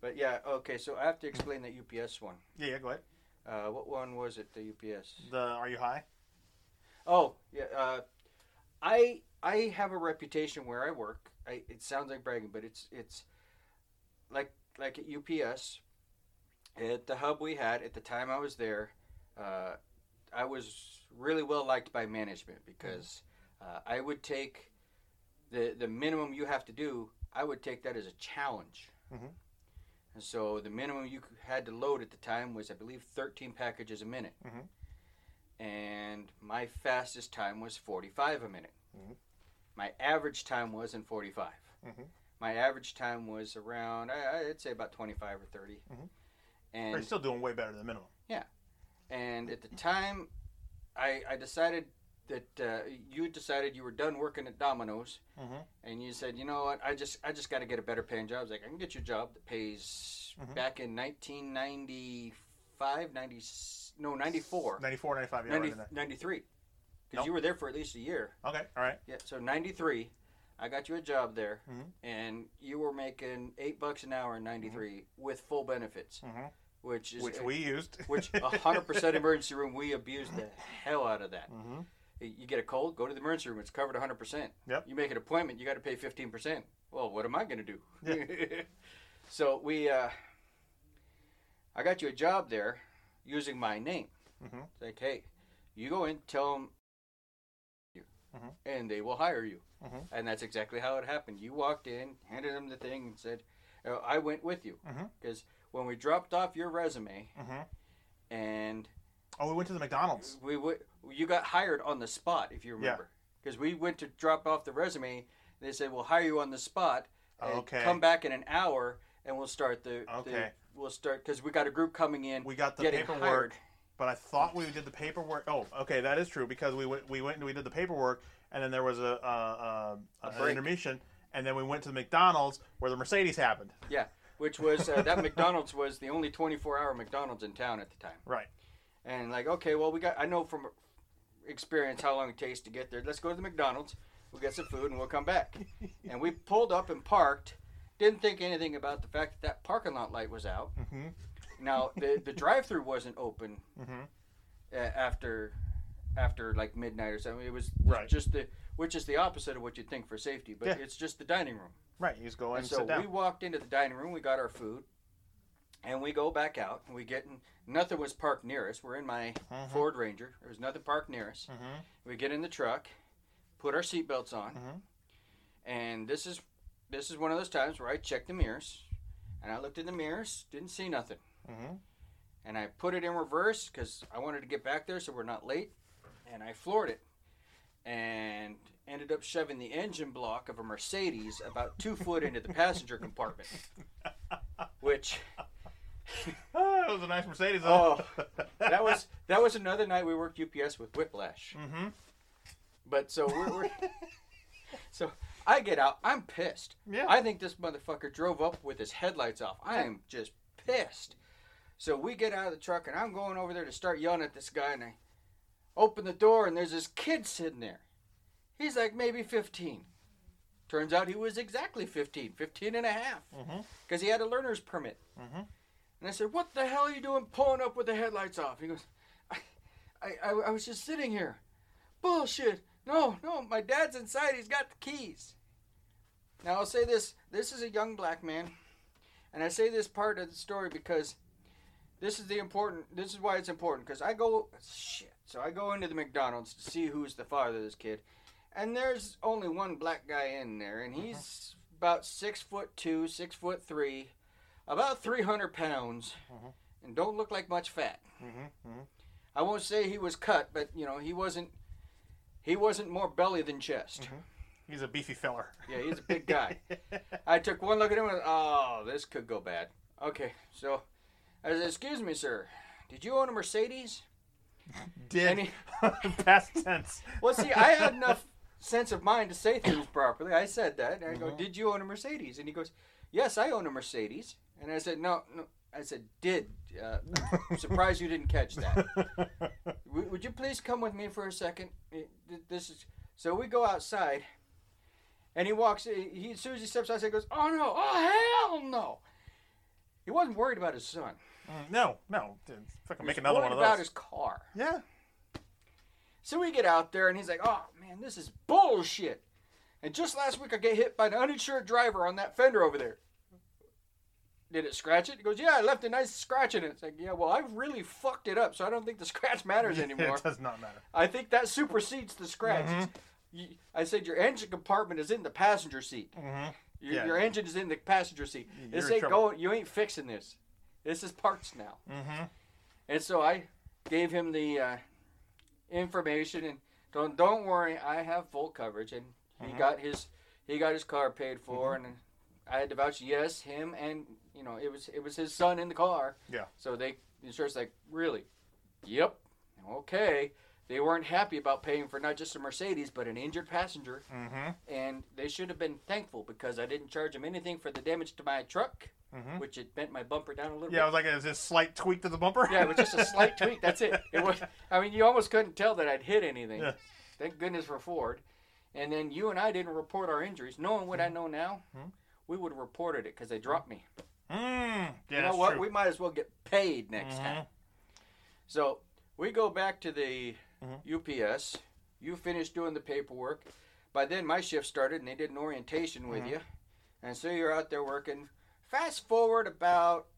But yeah, okay. So I have to explain that UPS one. Yeah, yeah. Go ahead. Uh, what one was it? The UPS. The Are you high? Oh yeah. Uh, I I have a reputation where I work. I, it sounds like bragging, but it's it's like like at UPS, at the hub we had at the time I was there. Uh, I was really well liked by management because uh, I would take the the minimum you have to do. I would take that as a challenge. Mhm. And so the minimum you had to load at the time was, I believe, 13 packages a minute. Mhm. And my fastest time was 45 a minute. Mhm. My average time wasn't 45. Mhm. My average time was around, I, I'd say about 25 or 30. Mhm. And you're still doing way better than the minimum. Yeah. And at the time, I, I decided that uh, you decided you were done working at Domino's, Mhm. and you said, you know what, I just I just got to get a better paying job. I was like, I can get you a job that pays Mhm. back in 1995, 90, no 94, 94, 95, yeah, 90, right 93, because Nope. you were there for at least a year. Okay, all right. Yeah, so 93, I got you a job there, Mhm. and you were making eight bucks an hour in 93 with full benefits, Mhm. which is Which we used. which 100% emergency room we abused the hell out of that Mhm. You get a cold go to the emergency room it's covered 100% Yep. you make an appointment you got to pay 15% well what am i going to do Yeah. so we uh, i got you a job there using my name Mhm. It's like hey you go in tell them you Mhm. and they will hire you Mhm. and that's exactly how it happened you walked in handed them the thing and said uh, i went with you Mhm. because when we dropped off your resume Mhm. and Oh, we went to the McDonald's. we w- you got hired on the spot if you remember because we went to drop off the resume and they said we'll hire you on the spot and Okay. come back in an hour and we'll start the, the Okay. we'll start because we got a group coming in We got the getting paperwork, hired but I thought we did the paperwork. Oh, okay, that is true because we went, we went and we did the paperwork, and then there was a, a, a, A an break. intermission, and then we went to the McDonald's where the Mercedes happened. Yeah, which was uh, that mcdonald's was the only 24 hour mcdonald's in town at the time Right. And like okay well we got i know from experience how long it takes to get there let's go to the mcdonald's we'll get some food and we'll come back and we pulled up and parked didn't think anything about the fact that that parking lot light was out Mhm. now the the drive-through wasn't open Mhm. uh, after after like midnight or something it was Right. just the which is the opposite of what you'd think for safety but Yeah. it's just the dining room Right. You just go in and and so we walked into the dining room we got our food and we go back out and we get in nothing was parked near us we're in my Mhm. ford ranger there was nothing parked near us Mhm. we get in the truck put our seatbelts on Mhm. and this is this is one of those times where i checked the mirrors and i looked in the mirrors didn't see nothing Mhm. and I put it in reverse because I wanted to get back there so we're not late. And I floored it and ended up shoving the engine block of a Mercedes about two foot into the passenger compartment. Which Oh, it was a nice Mercedes. Oh, that was that was another night we worked UPS with whiplash. Mm-hmm. But so we're, we're so I get out. I'm pissed. Yeah. I think this motherfucker drove up with his headlights off. I am just pissed. So we get out of the truck and I'm going over there to start yelling at this guy and I open the door and there's this kid sitting there. He's like maybe 15. Turns out he was exactly 15, 15 and a half Mm-hmm. because he had a learner's permit. Mhm. And I said, "What the hell are you doing pulling up with the headlights off?" He goes, "I, I, I, was just sitting here." Bullshit. No, no, my dad's inside. He's got the keys. Now I'll say this: this is a young black man, and I say this part of the story because this is the important. This is why it's important because I go shit. So I go into the McDonald's to see who's the father of this kid, and there's only one black guy in there, and mm-hmm. he's about six foot two, six foot three, about three hundred pounds, Mhm. and don't look like much fat. Mhm. Mhm. I won't say he was cut, but you know he wasn't. He wasn't more belly than chest. He's a beefy filler. Yeah, he's a big guy. I took one look at him and oh, this could go bad. Okay, so I said, "Excuse me, sir, did you own a Mercedes?" Did past tense. Well, see, I had enough sense of mind to say things properly. I said that, and I go, Mhm. "Did you own a Mercedes?" And he goes, "Yes, I own a Mercedes." And I said, "No, no." I said, "Did." Uh, I'm surprised you didn't catch that. W- would you please come with me for a second? This is so we go outside, and he walks. He as soon as he steps outside, he goes, "Oh no! Oh hell no!" He wasn't worried about his son. Mm, No, no. Dude, fucking make another one of about his car. Yeah. So we get out there, and he's like, "Oh man, this is bullshit." And just last week, I get hit by an uninsured driver on that fender over there. Did it scratch it? He goes, "Yeah, I left a nice scratch in it." It's like, "Yeah, well, I've really fucked it up, so I don't think the scratch matters anymore. it does not matter. I think that supersedes the scratch." Mhm. You, I said your engine compartment is in the passenger seat. Mm-hmm. Your, Yeah. your engine is in the passenger seat. You're This ain't trouble. going. You ain't fixing this. This is parts now. Mm-hmm. And so I gave him the uh, information and don't don't worry, I have full coverage and he Mhm. got his he got his car paid for and I had to vouch yes, him and you know, it was it was his son in the car. Yeah. So they the insurance like, really? Yep. Okay. They weren't happy about paying for not just a Mercedes but an injured passenger Mm-hmm. and they should have been thankful because I didn't charge them anything for the damage to my truck, Mm-hmm. which it bent my bumper down a little bit. Yeah, I bit. was like, this slight tweak to the bumper? Yeah, it was just a slight tweak. That's it. It was. I mean, you almost couldn't tell that I'd hit anything. Yeah. Thank goodness for Ford. And then you and I didn't report our injuries. Knowing what I know now, Mhm. we would have reported it because they dropped me. Mm. Yeah, you know what? true. We might as well get paid next Mhm. time. So we go back to the Mhm. UPS. You finished doing the paperwork. By then, my shift started, and they did an orientation with Mhm. you. And so you're out there working. Fast forward about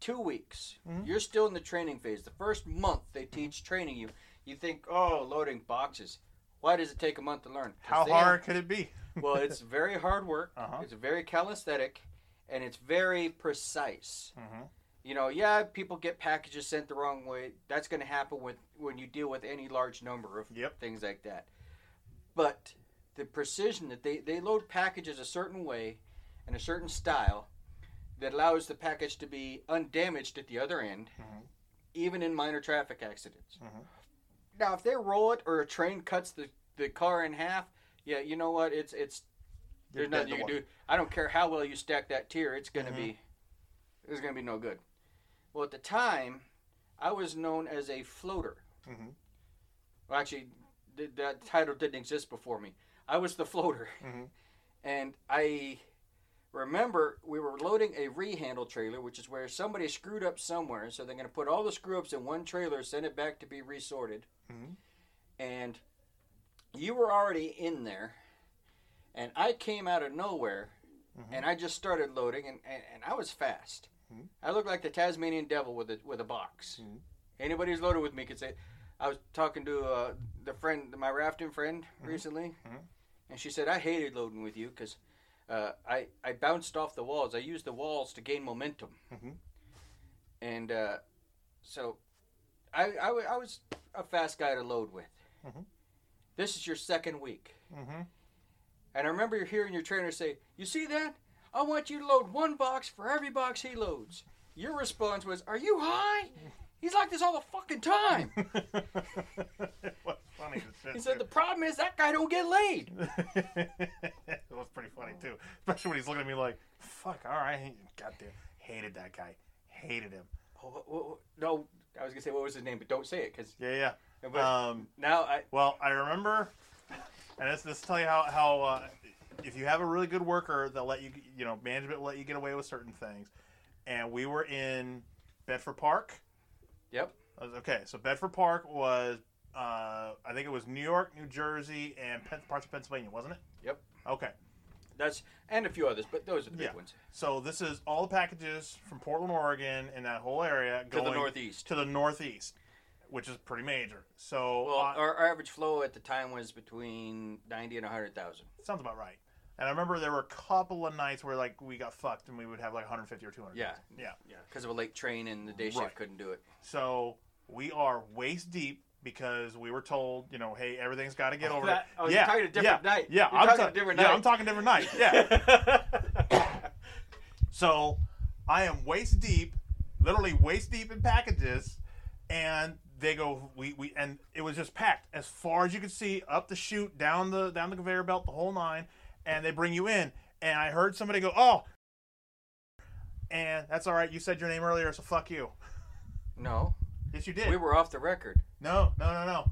two weeks. Mhm. You're still in the training phase. The first month they teach training you. You think, oh, loading boxes. Why does it take a month to learn? How hard could it be? well, it's very hard work. Uh-huh. It's very calisthenic, and it's very precise. Mm-hmm. You know, yeah, people get packages sent the wrong way. That's going to happen with when you deal with any large number of Yep. things like that. But the precision that they they load packages a certain way and a certain style that allows the package to be undamaged at the other end, Mhm. even in minor traffic accidents. Mhm. Now, if they roll it or a train cuts the, the car in half, yeah, you know what? It's it's there's nothing you can do. I don't care how well you stack that tier. It's gonna Mhm. be it's gonna be no good. Well, at the time, I was known as a floater. Mhm. Well, actually, th- that title didn't exist before me. I was the floater, Mhm. and I remember we were loading a rehandle trailer, which is where somebody screwed up somewhere. So they're gonna put all the screw ups in one trailer, send it back to be resorted Mhm. and you were already in there and i came out of nowhere Mhm. and i just started loading and, and, and i was fast Mhm. i looked like the tasmanian devil with a, with a box Mhm. anybody who's loaded with me could say i was talking to uh, the friend my rafting friend Mhm. recently Mhm. and she said i hated loading with you because uh, I, I bounced off the walls i used the walls to gain momentum Mhm. and uh, so I, I, I was a fast guy to load with this is your second week. And I remember hearing your trainer say, You see that? I want you to load one box for every box he loads. Your response was, Are you high? He's like this all the fucking time. it was funny. He said. The problem is that guy don't get laid. it was pretty funny too, especially when he's looking at me like, "Fuck, all right, goddamn, hated that guy, hated him." Oh, oh, oh, no, I was going to say, What was his name? But don't say it because Yeah, but yeah. Um, now I. well, I remember, and this this tell you how how uh, if you have a really good worker, they'll let you, you know, management will let you get away with certain things. And we were in Bedford Park. Yep. Okay, so Bedford Park was, uh, I think it was New York, New Jersey, and parts of Pennsylvania, wasn't it? Yep. Okay. That's and a few others, but those are the big Yeah. ones. So this is all the packages from Portland, Oregon, and that whole area going To the northeast. to the northeast, which is pretty major. So Well, uh, our, our average flow at the time was between 90 and 100,000. sounds about right. And I remember there were a couple of nights where like we got fucked and we would have like 150 or 200. Yeah. Yeah. Yeah. Because of a late train and the day shift Right. couldn't do it. So we are waist deep because we were told, you know, hey, everything's got to get over That- there. oh, you're talking a different yeah, night. Yeah, You're I'm talking ta- a different yeah. I'm talking different night. Yeah. So I am waist deep, literally waist deep in packages, and they go we, we and it was just packed as far as you could see up the chute, down the down the conveyor belt, the whole nine, and they bring you in. And I heard somebody go, Oh and that's all right, you said your name earlier, so fuck you. no. Yes you did. We were off the record. No, no, no, no.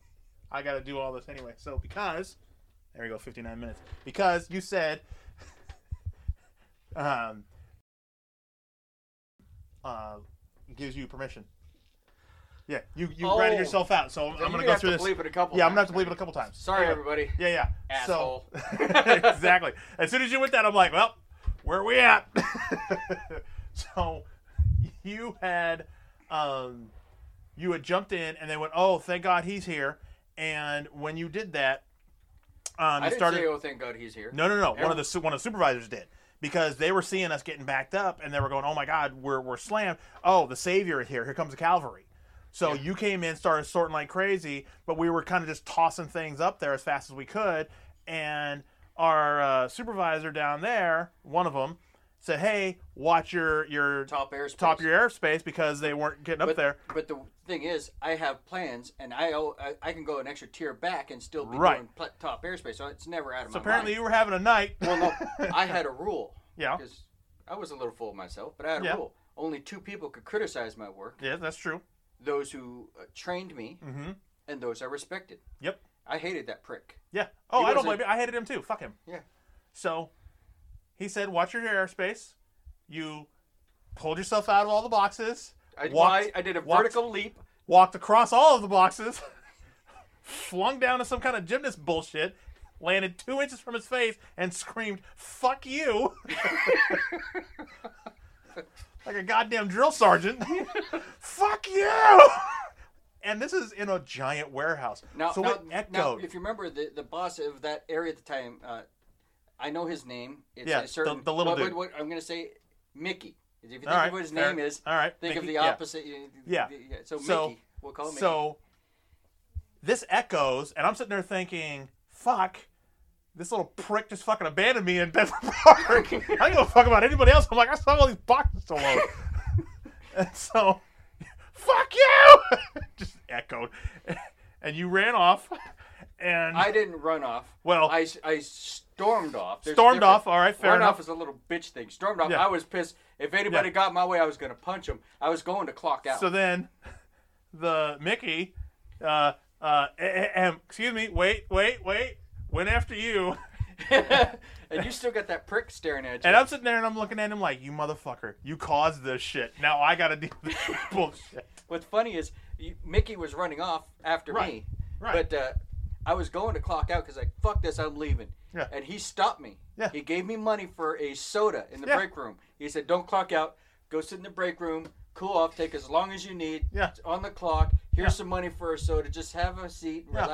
I got to do all this anyway. So because there we go, 59 minutes. Because you said um uh, gives you permission. Yeah, you you Oh. ratted yourself out. So I'm, I'm gonna go through to this. bleep it a couple yeah, I'm gonna have to bleep it a couple times. Sorry, Anyway. everybody. Yeah, yeah. Asshole. So exactly. As soon as you went that, I'm like, well, where are we at? so you had um, you had jumped in, and they went, oh, thank God he's here. And when you did that, um, I didn't started. say, "Oh, thank God he's here." No, no, no. One of the one of the supervisors did because they were seeing us getting backed up, and they were going, "Oh my God, we're we're slammed! Oh, the Savior is here! Here comes the cavalry!" So Yeah. you came in, started sorting like crazy, but we were kind of just tossing things up there as fast as we could, and our uh, supervisor down there, one of them, said, "Hey, watch your your Top airspace. top your airspace because they weren't getting up but, there." But the thing is, I have plans, and I, owe- I I can go an extra tier back and still be Right. doing pl- top airspace, so it's never out of So my apparently mind. you were having a night. well, no, I had a rule. Yeah. Because I was a little full of myself, but I had a Yeah. rule. Only two people could criticize my work: yeah, that's true. Those who uh, trained me Mm-hmm. and those I respected. Yep. I hated that prick. Yeah. Oh, He I don't blame you. I hated him too. Fuck him. Yeah. So he said, "Watch your airspace." You pulled yourself out of all the boxes. I, walked, why, I did a walked- vertical leap. walked across all of the boxes, flung down to some kind of gymnast bullshit, landed two inches from his face, and screamed, "Fuck you!" like a goddamn drill sergeant. Fuck you! And this is in a giant warehouse. Now, so now, it echoed. now, if you remember the, the boss of that area at the time, uh, I know his name. It's Yeah, a certain, the- the little what, dude. What, what, I'm going to say Mickey. If you think right, of what his fair. name is, All right, think of Mickey, the yeah. opposite. Yeah. So, So- Mickey. We'll call him Mickey. So this echoes, and I'm sitting there thinking, "Fuck." This little prick just fucking abandoned me in Bedford Park. I don't give a fuck about anybody else. I'm like, I saw all these boxes to load. and so, fuck you! just echoed. And you ran off. And I didn't run off. Well- I, I stormed off. There's stormed off. All right, fair Run enough. off is a little bitch thing. Stormed off. Yeah. I was pissed. If anybody Yeah. got my way, I was going to punch him. I was going to clock out. So then, the Mickey, uh, uh, excuse me, wait, wait, wait, went after you. and you still got that prick staring at you. And I'm sitting there and I'm looking at him like, you motherfucker, you caused this shit. Now I gotta deal with this bullshit. What's funny is you, Mickey was running off after Right, me, right. but uh, I was going to clock out because like fuck this, I'm leaving. Yeah. And he stopped me. Yeah. He gave me money for a soda in the Yeah. break room. He said, "Don't clock out. Go sit in the break room, cool off, take as long as you need. Yeah. It's on the clock. Here's Yeah. some money for a soda. Just have a seat, and Yeah.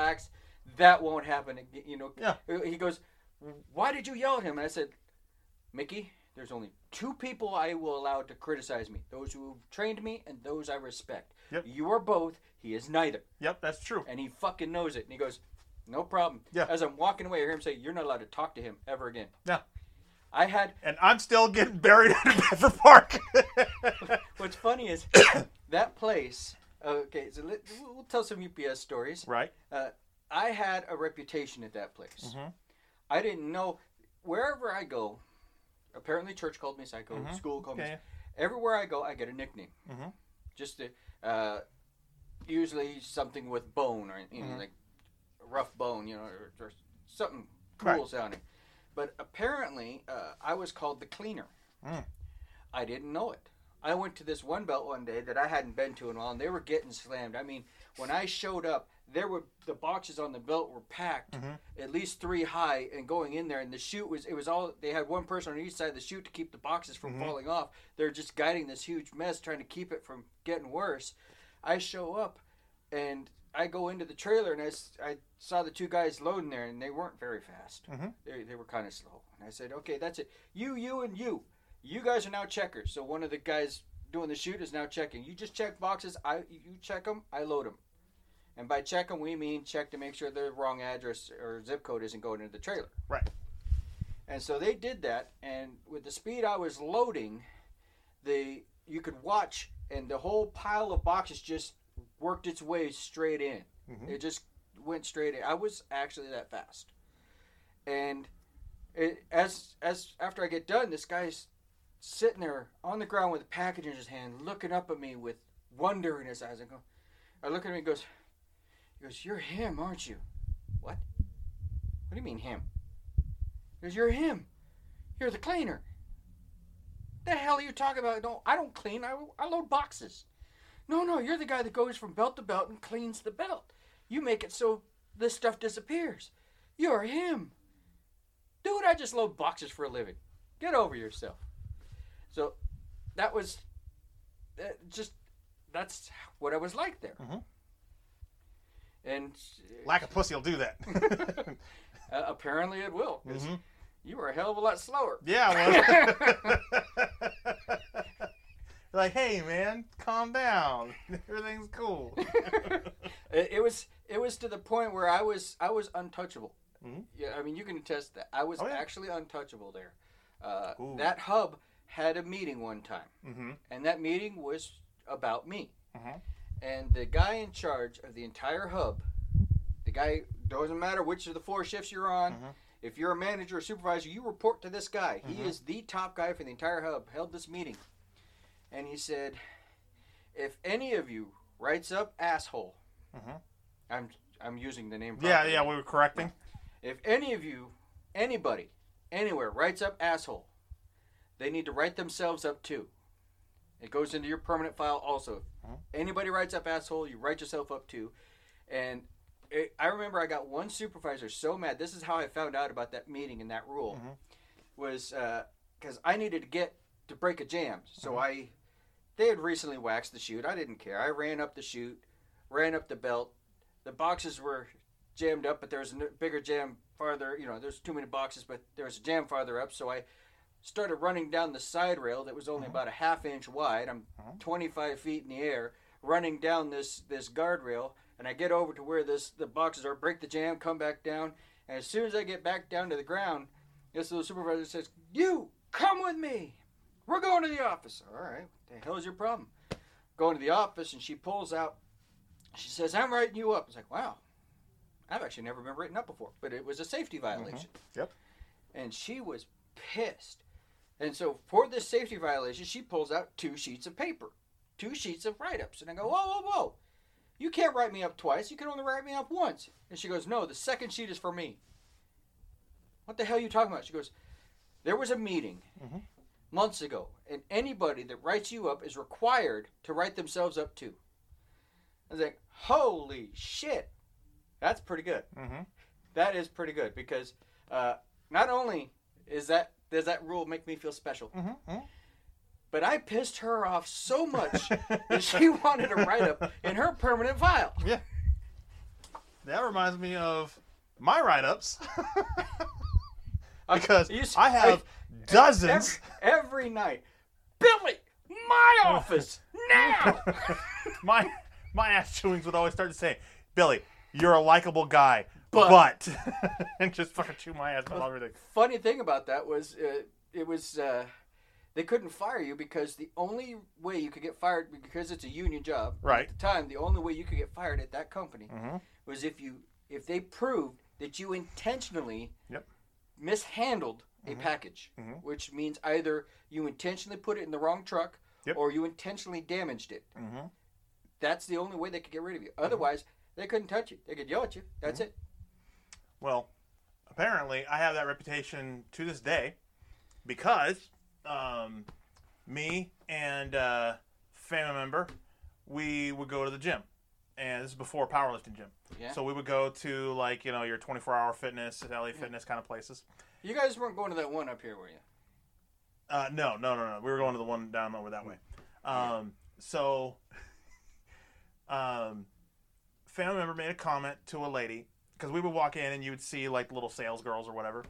That won't happen. You know." Yeah. He goes, "Why did you yell at him?" And I said, "Mickey." There's only two people I will allow to criticize me: those who have trained me and those I respect. Yep. You are both. He is neither, Yep, that's true. and he fucking knows it. And he goes, "No problem." Yeah. As I'm walking away, I hear him say, "You're not allowed to talk to him ever again." Yeah. I had. And I'm still getting buried in Bedford Park. What's funny is that place. Okay, so let, we'll tell some UPS stories. right? Uh, I had a reputation at that place. Mhm. I didn't know wherever I go. Apparently, church called me psycho. School called me. Okay. Everywhere I go, I get a nickname. Mhm. Just to, uh, usually something with bone or you know Mhm. like rough bone, you know, or, or something cool Right. sounding. But apparently, uh, I was called the cleaner. Mm. I didn't know it. I went to this one belt one day that I hadn't been to in a while, and they were getting slammed. I mean, when I showed up, there were the boxes on the belt were packed, Mhm. at least three high, and going in there. And the chute was it was all they had one person on each side of the chute to keep the boxes from Mhm. falling off. They're just guiding this huge mess, trying to keep it from getting worse. I show up, and I go into the trailer, and I, I saw the two guys loading there, and they weren't very fast. Mhm. They, they were kind of slow. And I said, okay, that's it. You, you, and you. You guys are now checkers. So one of the guys doing the chute is now checking. You just check boxes. I you check them. I load them. And by check them, we mean check to make sure the wrong address or zip code isn't going into the trailer. Right. And so they did that, and with the speed I was loading, the you could watch, and the whole pile of boxes just worked its way straight in. Mhm. It just went straight in. I was actually that fast, and it, as as after I get done, this guy's sitting there on the ground with a package in his hand, looking up at me with wonder in his eyes. I go, I look at him. He goes, he goes, "You're him, aren't you?" What? What do you mean him? He goes, "You're him. You're the cleaner." the hell are you talking about? No, I don't clean. I, I load boxes. No, no, you're the guy that goes from belt to belt and cleans the belt. You make it so this stuff disappears. You're him. Dude, I just load boxes for a living. Get over yourself. So that was uh, just, that's what I was like there. Mhm. And Lack of pussy will do that. uh, apparently it will. Mhm. You were a hell of a lot slower. Yeah, like, hey, man, calm down. Everything's cool. it, it was it was to the point where I was I was untouchable. Mhm. Yeah, I mean you can attest that I was Oh, yeah. actually untouchable there. Uh, that hub had a meeting one time, hmm and that meeting was about me. Mhm. And the guy in charge of the entire hub, the guy doesn't matter which of the four shifts you're on. Mhm. If you're a manager or supervisor, you report to this guy. He Mhm. is the top guy for the entire hub. Held this meeting, and he said, "If any of you writes up asshole, Mhm. I'm I'm using the name. Yeah, properly. yeah, we were correcting. If any of you, anybody, anywhere writes up asshole, they need to write themselves up too. It goes into your permanent file also. Mhm. Anybody writes up asshole, you write yourself up too. And it, I remember I got one supervisor so mad. This is how I found out about that meeting and that rule. Mhm. Was because I needed to get to break a jam. So I, they had recently waxed the chute. I didn't care. I ran up the chute, ran up the belt. The boxes were jammed up, but there was a bigger jam farther. You know, there's too many boxes, but there was a jam farther up. So I started running down the side rail that was only Mhm. about a half inch wide. I'm Mhm. 25 feet in the air, running down this this guardrail, and I get over to where this the boxes are. Break the jam, come back down, and as soon as I get back down to the ground, this little supervisor says, "You come with me. We're going to the office." All right, what the hell is your problem? Going to the office, and she pulls out. She says, "I'm writing you up." It's like, wow. I've actually never been written up before, but it was a safety violation. Yep. And she was pissed. And so for this safety violation, she pulls out two sheets of paper, two sheets of write ups. And I go, whoa, whoa, whoa. You can't write me up twice. You can only write me up once. And she goes, no, the second sheet is for me. What the hell are you talking about? She goes, there was a meeting Mhm. months ago, and anybody that writes you up is required to write themselves up too. I was like, holy shit. That's pretty good. hmm That is pretty good because uh, not only is that does that rule make me feel special, hmm but I pissed her off so much that she wanted to write up in her permanent file. Yeah. That reminds me of my write ups. because You I have dozens. every, every night. Billy, my office now. my my ass chewings would always start to say, Billy, you're a likable guy, But- but, and just fucking chew my ass about everything. Funny thing about that was uh, it was uh, they couldn't fire you because the only way you could get fired because it's a union job. Right. At the time, the only way you could get fired at that company hmm was if you if they proved that you intentionally Yep. mishandled a Mhm. package, Mhm. which means either you intentionally put it in the wrong truck Yep. or you intentionally damaged it. hmm That's the only way they could get rid of you. Otherwise, they couldn't touch you. They could yell at you. That's it. Well, apparently, I have that reputation to this day because um, me and uh, family member, we would go to the gym, and this is before powerlifting gym. Yeah. So we would go to like you know your 24 hour fitness, LA Fitness kind of places. You guys weren't going to that one up here, were you? Uh, no, no, no, no. We were going to the one down over that way. Um, so, um, family member made a comment to a lady because we would walk in and you would see like little sales girls or whatever,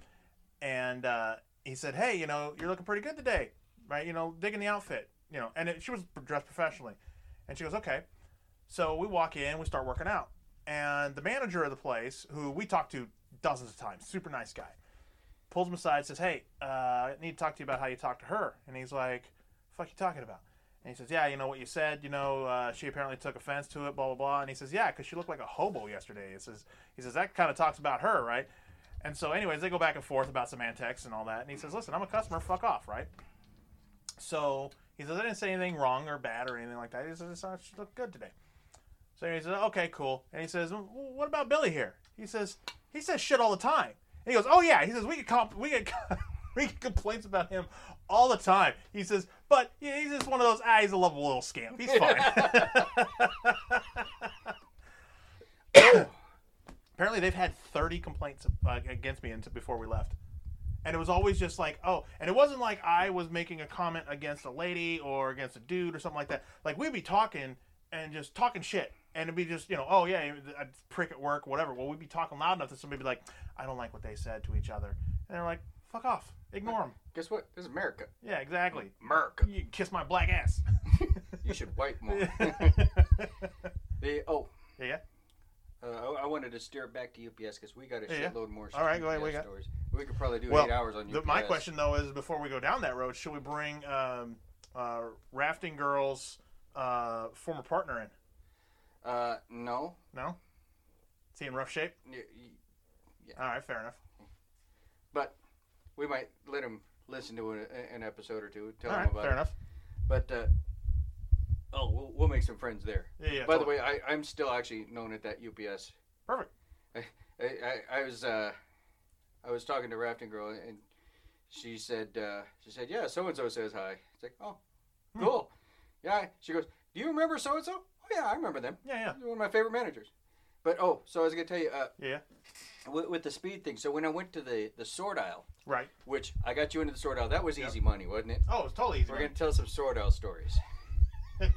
and uh, he said, "Hey, you know, you're looking pretty good today, right? You know, digging the outfit, you know." And it, she was dressed professionally, and she goes, "Okay." So we walk in, we start working out, and the manager of the place, who we talked to dozens of times, super nice guy pulls him aside, says, "Hey, uh, I need to talk to you about how you talked to her." And he's like, "Fuck, you talking about?" And he says, "Yeah, you know what you said. You know, uh, she apparently took offense to it. Blah blah blah." And he says, "Yeah, because she looked like a hobo yesterday." He says, "He says that kind of talks about her, right?" And so, anyways, they go back and forth about semantics and all that. And he says, "Listen, I'm a customer. Fuck off, right?" So he says, "I didn't say anything wrong or bad or anything like that." He says, she looked good today." So he says, "Okay, cool." And he says, "Well, "What about Billy here?" He says, "He says shit all the time." And he goes, "Oh yeah." He says, "We get comp- we get we get complaints about him all the time. He says, but yeah, he's just one of those. Ah, he's a lovable little scamp. He's fine. Apparently, they've had 30 complaints uh, against me before we left. And it was always just like, oh, and it wasn't like I was making a comment against a lady or against a dude or something like that. Like we'd be talking and just talking shit, and it'd be just, you know, oh yeah, a prick at work, whatever. Well, we'd be talking loud enough that somebody'd be like, I don't like what they said to each other, and they're like, fuck off, ignore them. Guess what? This is America. Yeah, exactly. America. You can kiss my black ass. You should wipe more. the, oh, yeah. uh, I, I wanted to steer it back to UPS because we got a Yeah, yeah. shitload more. Stuff. All right, go ahead, we got- stories. We could probably do Well, eight hours on The, UPS. my question though is, before we go down that road, should we bring um, uh, rafting girls' uh, former partner in? Uh, no. No. Is he in rough shape? Y- y- All right, fair enough. But we might let him listen to an, an episode or two, tell All him right, about fair it. enough. But uh, oh, we'll, we'll make some friends there. Yeah, yeah. By totally. the way, I, I'm still actually known at that UPS. perfect. I, I, I was uh, I was talking to Rafting Girl and she said uh, she said yeah so and so says hi. It's like oh Hmm. cool yeah. She goes do you remember so and so? Oh yeah I remember them. Yeah, yeah, They're one of my favorite managers. But oh so I was gonna tell you uh, yeah. With, with the speed thing. So when I went to the the sort aisle, Right. which I got you into the sort aisle, that was Yep. easy money, wasn't it? Oh, it's totally easy. We're gonna tell some sort aisle stories.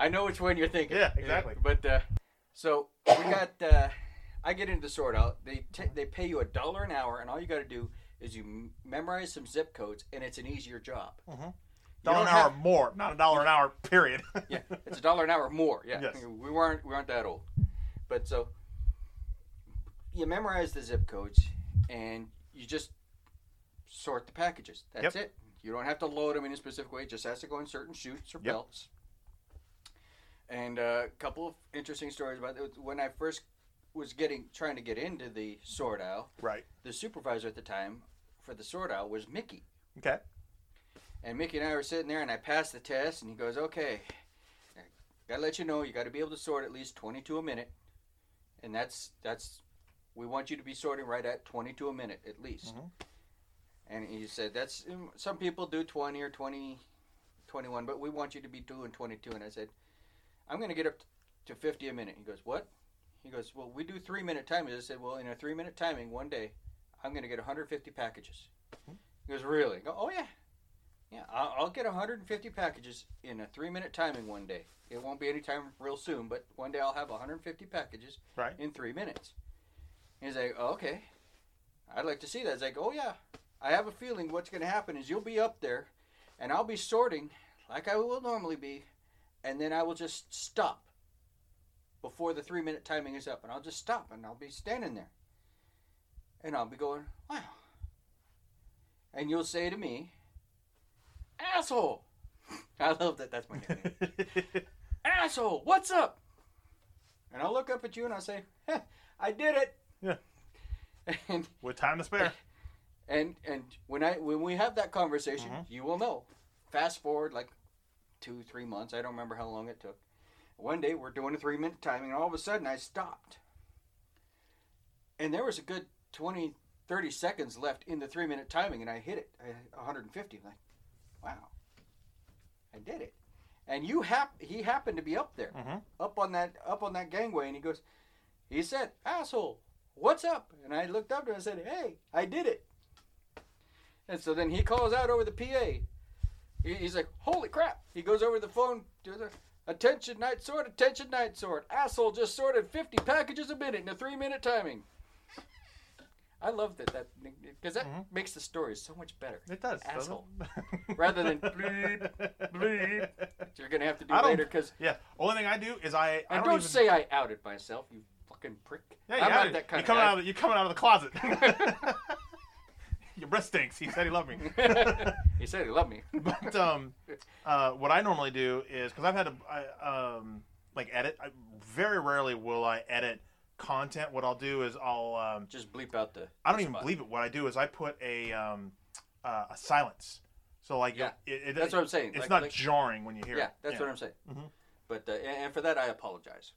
I know which one you're thinking. Yeah, exactly. But uh, so we got. Uh, I get into the sort out. They t- they pay you a dollar an hour, and all you got to do is you m- memorize some zip codes, and it's an easier job. Mhm. Dollar an hour have- more, not a dollar an hour. Period. Yeah, it's a dollar an hour more. Yeah, Yes. we weren't we weren't that old, but so you memorize the zip codes, and you just sort the packages. That's Yep. it. You don't have to load them in a specific way. It just has to go in certain chutes or Yep. belts. And uh, a couple of interesting stories about it. When I first was getting trying to get into the sort aisle, right. the supervisor at the time for the sort aisle was Mickey. Okay. And Mickey and I were sitting there, and I passed the test, and he goes, "Okay, I gotta let you know, you got to be able to sort at least 22 a minute, and that's that's we want you to be sorting right at 22 a minute at least." Mhm. And he said, "That's some people do 20 or 20, 21, but we want you to be doing 22." And I said, "I'm gonna get up to 50 a minute." He goes, "What?" He goes, "Well, we do three minute timing." I said, "Well, in a three minute timing, one day, I'm gonna get 150 packages." He goes, "Really?" I go, "Oh yeah." Yeah, I'll, I'll get 150 packages in a three minute timing one day. It won't be any time real soon, but one day I'll have 150 packages Right. in three minutes. He's like, oh, okay, I'd like to see that. It's like, oh yeah, I have a feeling what's going to happen is you'll be up there, and I'll be sorting like I will normally be, and then I will just stop before the three minute timing is up, and I'll just stop, and I'll be standing there, and I'll be going, wow, and you'll say to me, asshole. I love that. That's my nickname. asshole, what's up? And I'll look up at you and I'll say, "Heh, I did it. Yeah. And With time to spare. and and when I when we have that conversation, Mhm. you will know. Fast forward like two three months. I don't remember how long it took. One day we're doing a three minute timing, and all of a sudden I stopped, and there was a good 20, 30 seconds left in the three minute timing, and I hit it. I, 150. I'm like, wow, I did it. And you hap- he happened to be up there hmm up on that up on that gangway and he goes he said asshole what's up and i looked up to him and said hey i did it and so then he calls out over the pa he's like holy crap he goes over the phone to the attention night sort attention night sort asshole just sorted 50 packages a minute in a three minute timing i love that that because that Mhm. makes the story so much better It does. Asshole. it? Rather than bleep, bleep. you're gonna have to do later because Yeah. Only thing I do is I. I and don't, don't, even, say I outed myself, you fucking prick. Yeah, I'm yeah, not that kind you of coming guy. out of the, you coming out of the closet. Your breath stinks. He said he loved me. he said he loved me. but um, uh, what I normally do is because I've had to I, um, like edit. I, very rarely will I edit content. What I'll do is I'll um, Just bleep out the. I don't the even spot. believe it. What I do is I put a um, uh, a silence. So like Yeah, it, it, That's what I'm saying. it's Like- not like- jarring when you hear Yeah, it. that's what I'm saying. Mhm. But uh, and, and for that, I apologize.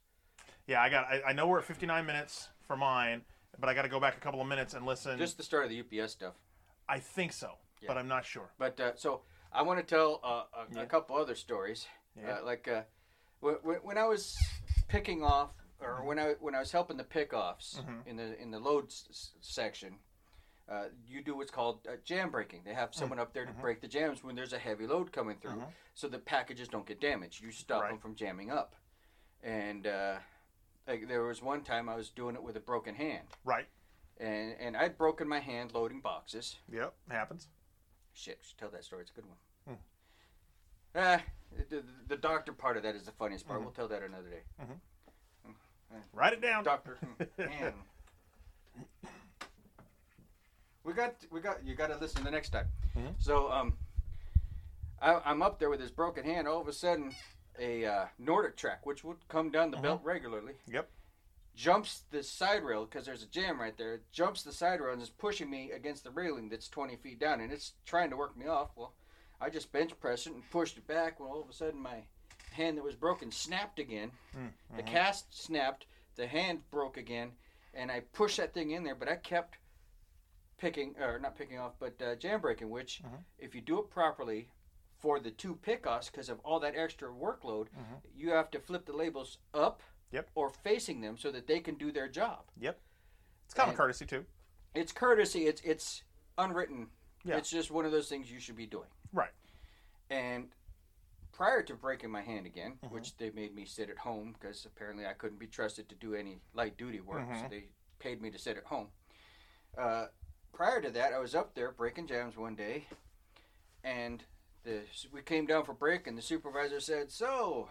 Yeah, I got. I, I know we're at 59 minutes for mine, but I got to go back a couple of minutes and listen. Just the start of the UPS stuff. I think so. but I'm not sure. But uh, so I want to tell uh, a, Yeah. a couple other stories. Yeah. Uh, like uh, when, when I was picking off, or when I when I was helping the pickoffs Mhm. in the in the load s- s- section, uh, you do what's called uh, jam breaking. They have someone up there to Mhm. break the jams when there's a heavy load coming through, so the packages don't get damaged. You stop Right. them from jamming up. And uh, like there was one time I was doing it with a broken hand, Right. and and I'd broken my hand loading boxes. Yep. Happens. Shit, should tell that story. It's a good one. Hmm. Ah, the, the doctor part of that is the funniest part. Mhm. We'll tell that another day. Write it down. Doctor, man. We got, we got. You got to listen the next time. Mhm. So, um, I, I'm up there with this broken hand. All of a sudden, a uh, NordicTrack, which would come down the Mhm. belt regularly, Yep. jumps the side rail because there's a jam right there. Jumps the side rail and is pushing me against the railing that's 20 feet down, and it's trying to work me off. Well, I just bench pressed it and pushed it back. Well, all of a sudden, my hand that was broken snapped again. Mm, The mhm. cast snapped, the hand broke again, and I pushed that thing in there, but I kept picking, or not picking off, but uh, jam breaking, which, Mhm. if you do it properly for the two pickoffs, because of all that extra workload, Mhm. you have to flip the labels up Yep. or facing them so that they can do their job. Yep. It's common and- courtesy too. It's courtesy, it's, it's unwritten. Yeah. It's just one of those things you should be doing. Right. And prior to breaking my hand again, Mhm. which they made me sit at home because apparently I couldn't be trusted to do any light duty work, so Mhm. they paid me to sit at home. Uh, prior to that, I was up there breaking jams one day, and the we came down for break, and the supervisor said, "So,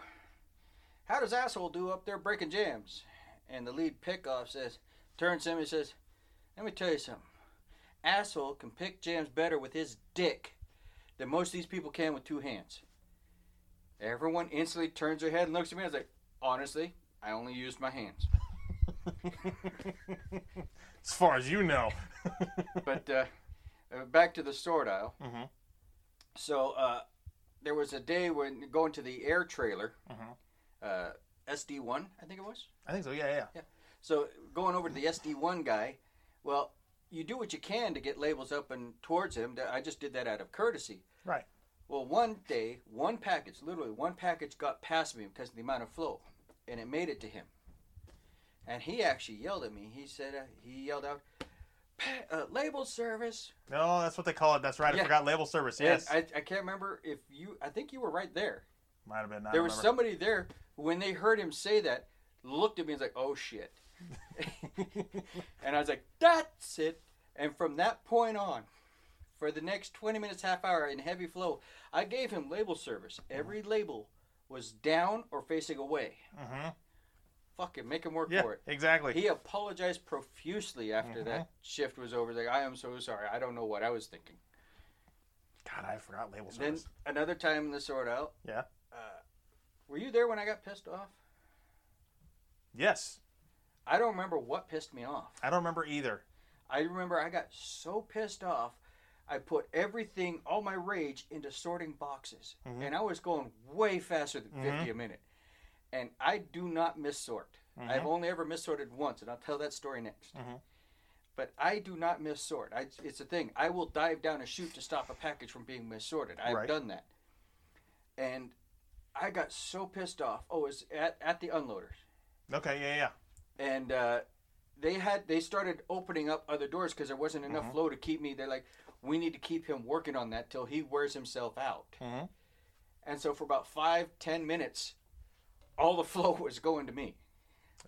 how does asshole do up there breaking jams?" And the lead pickoff says, turns to him and says, "Let me tell you something. Asshole can pick jams better with his dick." than most of these people can with two hands. Everyone instantly turns their head and looks at me. I was like, honestly, I only used my hands. as far as you know. But uh, back to the sort aisle. hmm So uh, there was a day when going to the air trailer, Mhm. uh, SD1, I think it was. I think so. Yeah, yeah. yeah. So going over to the SD1 guy, well, you do what you can to get labels up and towards him. I just did that out of courtesy. Right. Well, one day, one package, literally one package got past me because of the amount of flow, and it made it to him. And he actually yelled at me. He said, uh, he yelled out, "Pa- uh, label service. No, that's what they call it. That's right. I forgot label service. Yes. I, I can't remember if you, I think you were right there. Might have been. There was remember. somebody there when they heard him say that, looked at me and was like, oh shit. and I was like, that's it. And from that point on, for the next 20 minutes, half hour in heavy flow, I gave him label service. Every label was down or facing away. Mhm. Fuck it, make him work Yeah, for it. exactly. He apologized profusely after Mhm. that shift was over. Like, I am so sorry. I don't know what I was thinking. God, I forgot label Then service. another time in the sword out. Yeah. Uh, were you there when I got pissed off? yes. I don't remember what pissed me off. I don't remember either. I remember I got so pissed off, I put everything, all my rage, into sorting boxes. Mhm. And I was going way faster than 50 a minute. And I do not missort. I've Mhm. only ever missorted once, and I'll tell that story next. Mhm. But I do not missort. I, it's a thing. I will dive down a chute to stop a package from being missorted. I've Right. done that. And I got so pissed off. Oh, it was at, at the unloaders. Okay. Yeah. Yeah. and uh, they had they started opening up other doors because there wasn't enough Mhm. flow to keep me. They're like, we need to keep him working on that till he wears himself out. hmm And so for about five ten minutes, all the flow was going to me.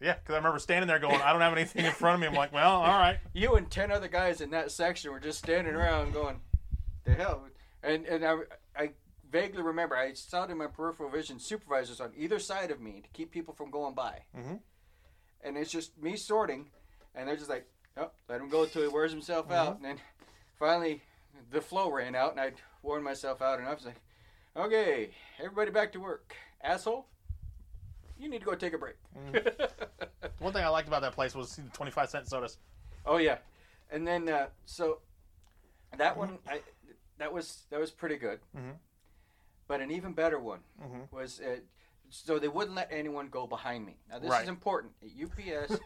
Yeah. Because I remember standing there going, I don't have anything in front of me. I'm like, well, all right. You and ten other guys in that section were just standing around going, the hell. And and I I vaguely remember I saw in my peripheral vision supervisors on either side of me to keep people from going by. hmm and it's just me sorting, and they're just like, oh, let him go until he wears himself Mm-hmm. out, and then finally the flow ran out, and I'd worn myself out enough. I was like, okay, everybody back to work, asshole. You need to go take a break. Mm-hmm. One thing I liked about that place was the 25 cent sodas. oh yeah, and then uh, so that one, I that was that was pretty good. Mhm. But an even better one Mhm. was uh, so they wouldn't let anyone go behind me. Now this Right. is important. At UPS,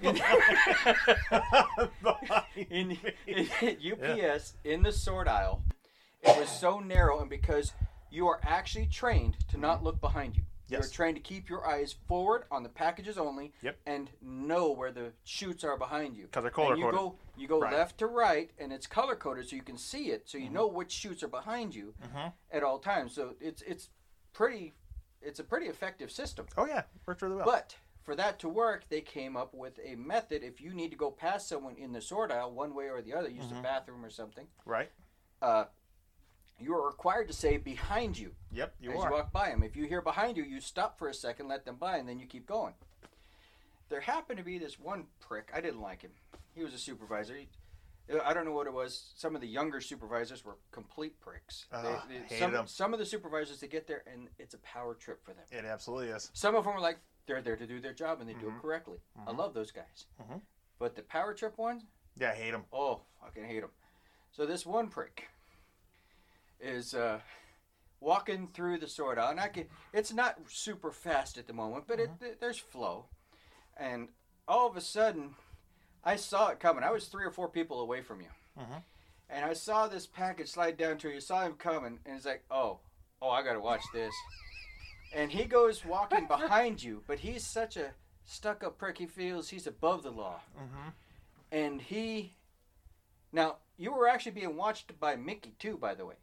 in, in UPS in the sort aisle, it was so narrow, and because you are actually trained to not look behind you. Yes. You're trying to keep your eyes forward on the packages only, Yep. and know where the chutes are behind you. 'Cause they're color And you coded. go, you go Right. left to right, and it's color coded, so you can see it, so you know which chutes are behind you Mhm. at all times. So it's it's pretty, it's a pretty effective system. Oh yeah, works really well. But for that to work, they came up with a method. If you need to go past someone in the sort aisle, one way or the other, use the bathroom or something, right? uh, you are required to say behind you Yep, you as are. you walk by them. If you hear behind you, you stop for a second, let them by, and then you keep going. There happened to be this one prick. I didn't like him. He was a supervisor. He, I don't know what it was. Some of the younger supervisors were complete pricks. Ugh, They- they- some, them. some of the supervisors they get there and it's a power trip for them. It absolutely is. Some of them are like they're there to do their job and they do it mm-hmm. correctly. I mm-hmm. love those guys. Mhm. But the power trip ones, Yeah, I hate them. oh, fucking hate them. So this one prick is uh, walking through the sort out, and I can. It's not super fast at the moment, but it, there's flow, and all of a sudden, I saw it coming. I was three or four people away from you, Mhm. and I saw this package slide down to you. Saw him coming, and it's like, oh, oh, I gotta watch this. and he goes walking behind you, but he's such a stuck-up prick. He feels he's above the law Mm-hmm. and he now you were actually being watched by mickey too by the way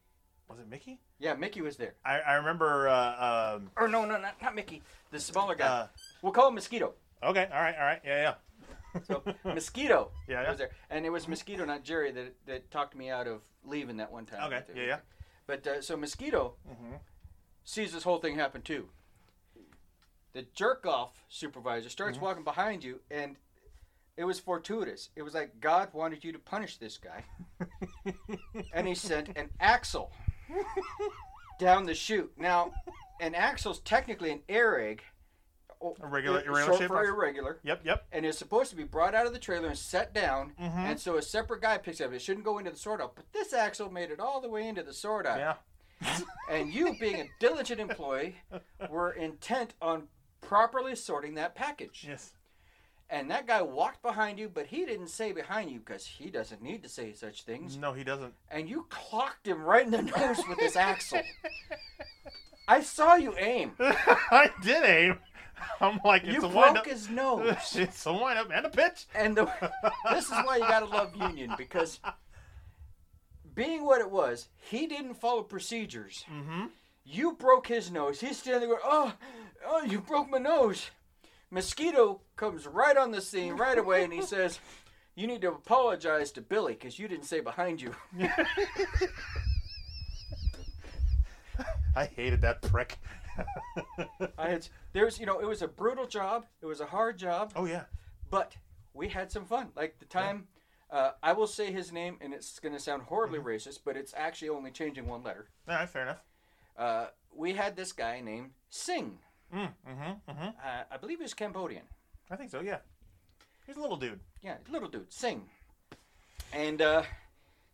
Was it Mickey? yeah mickey was there I, I remember. Uh, um, or no no not, not mickey the smaller guy uh, we'll call him mosquito okay, all right, all right, yeah, yeah. so mosquito Yeah, yeah. was there and it was mosquito not jerry that, that talked me out of leaving that one time Okay, yeah, yeah. but uh, so mosquito Mhm. sees this whole thing happen too the jerk off supervisor starts Mm-hmm. walking behind you and it was fortuitous it was like god wanted you to punish this guy and he sent an axle down the chute. Now, an axle's technically an irreg. o- A regular- irregular short shape for irregular, Yep, yep. and it's supposed to be brought out of the trailer and set down, Mhm. and so a separate guy picks it up. It shouldn't go into the sort out, but this axle made it all the way into the sort out. Yeah. And you, being a diligent employee, were intent on properly sorting that package. Yes. And that guy walked behind you, but he didn't say behind you because he doesn't need to say such things No, he doesn't. and you clocked him right in the nose with this axle. I saw you aim. I did aim. I'm like, it's You a broke up. his nose. it's a wind up and a pitch. And the, this is why you gotta love Union because being what it was, he didn't follow procedures. Mm-hmm. You broke his nose. He's standing there going, oh, oh, you broke my nose. Mosquito comes right on the scene right away and he says, you need to apologize to Billy because you didn't say behind you. I hated that prick. I had there's you know it was a brutal job. It was a hard job. oh yeah. but we had some fun. Like the time, uh, I will say his name, and it's going to sound horribly Mm-hmm. racist, but it's actually only changing one letter. All right, fair enough. Uh, we had this guy named Singh. Mm, mm-hmm, mm-hmm. Uh, I believe he was Cambodian. I think so. Yeah. He's a little dude. Yeah, little dude, Singh. And uh,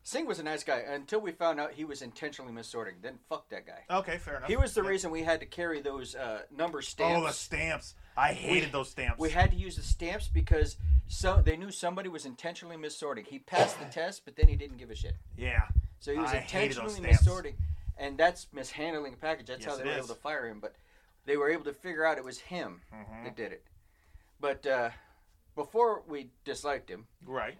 Singh was a nice guy until we found out he was intentionally missorting. Then fuck that guy. Okay, fair enough. He was the Yeah. reason we had to carry those uh, number stamps. Oh, the stamps. I hated those stamps. We had to use the stamps because so they knew somebody was intentionally missorting. He passed the test, but then he didn't give a shit. yeah. So he was I intentionally missorting, and that's mishandling a package. That's Yes, how they were is. able to fire him. But they were able to figure out it was him Mhm. that did it. But uh, before we disliked him, Right.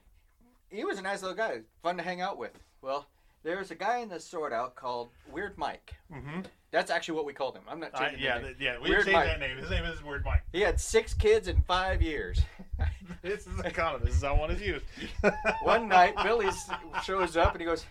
he was a nice little guy, fun to hang out with. Well, there was a guy in the sort out called Weird Mike. Mm-hmm. That's actually what we called him. I'm not I, changing yeah, the name. yeah. We Weird changed Mike. that name. His name is Weird Mike. He had six kids in five years. this is a condom. This is how one is used. One night, Billy shows up and he goes,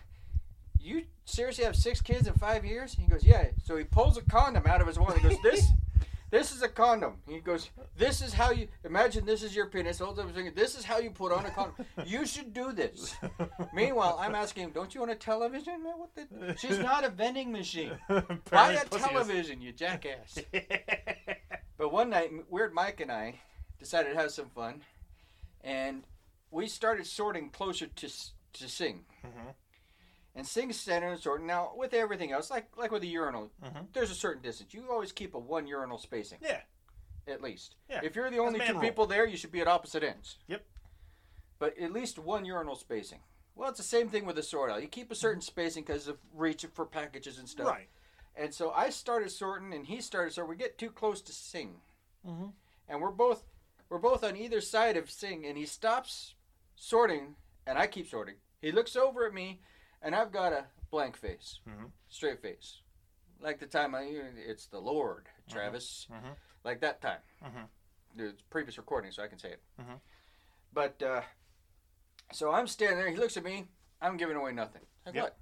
"You seriously have six kids in five years?" He goes, "Yeah." So he pulls a condom out of his wallet. He goes, "This, this is a condom." He goes, "This is how you imagine. This is your penis." Holds up his finger. This is how you put on a condom. You should do this. Meanwhile, I'm asking him, "Don't you want a television, man? What the? She's not a vending machine. Buy a television, you jackass." But one night, Weird Mike and I decided to have some fun, and we started sorting closer to to Singh. Mhm. And Singh's standing and sorting. Now, with everything else, like like with a urinal, Mhm. there's a certain distance. You always keep a one urinal spacing, Yeah. at least. Yeah, If you're the only two rule. people there, you should be at opposite ends. Yep. But at least one urinal spacing. Well, it's the same thing with a sort out. You keep a certain spacing because of reach for packages and stuff. Right. And so I started sorting, and he started sorting. We get too close to Singh, mm-hmm. and we're both we're both on either side of Singh, and he stops sorting, and I keep sorting. He looks over at me, and I've got a blank face, Mhm. straight face, like the time I it's the Lord, Travis, Mhm. like that time. Mhm. The previous recording, so I can say it. Mhm. But uh, so I'm standing there. He looks at me. I'm giving away nothing. Like Yep. what?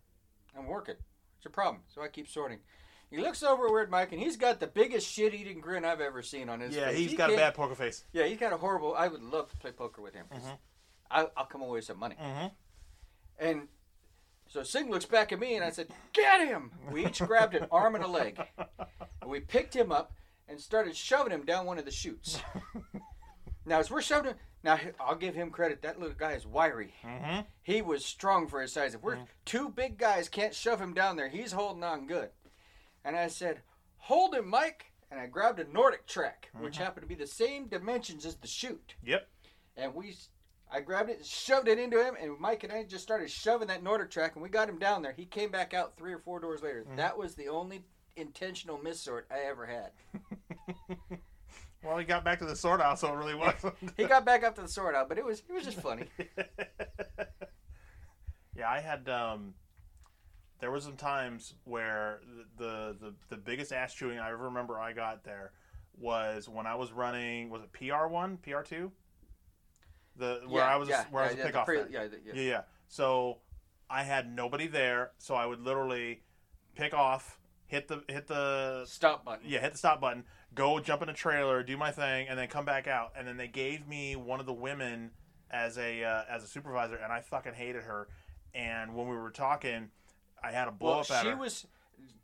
I'm working. It's a problem? So I keep sorting. He looks over at Weird Mike, and he's got the biggest shit-eating grin I've ever seen on his Yeah, face. he's He got a bad poker face. Yeah, he's got a horrible. I would love to play poker with him. Mhm. I, I'll come away with some money. Mm-hmm. And so Singh looks back at me, and I said, "Get him!" We each grabbed an arm and a leg, and we picked him up and started shoving him down one of the chutes. now, as we're shoving him, now I'll give him credit. That little guy is wiry. Mm-hmm. He was strong for his size. If we're two big guys can't shove him down there, he's holding on good. And I said, "Hold him, Mike." And I grabbed a NordicTrack, which happened to be the same dimensions as the chute. Yep. And we, I grabbed it, shoved it into him, and Mike and I just started shoving that NordicTrack, and we got him down there. He came back out three or four doors later. That was the only intentional miss sort I ever had. Well, he got back to the sword out, so it really wasn't. He got back up to the sword out, but it was it was just funny. yeah, I had. Um, there was some times where the, the the biggest ass chewing I ever remember I got there was when I was running. Was it PR one, PR two? The where Yeah, I was yeah, where I was a yeah, pickoff. pre- yeah, yeah. Yeah, yeah. So I had nobody there, so I would literally pick off, hit the hit the Stop button. yeah, hit the stop button, go jump in a trailer, do my thing, and then come back out. And then they gave me one of the women as a uh, as a supervisor, and I fucking hated her. And when we were talking, I had a blow Well, up at she her. was.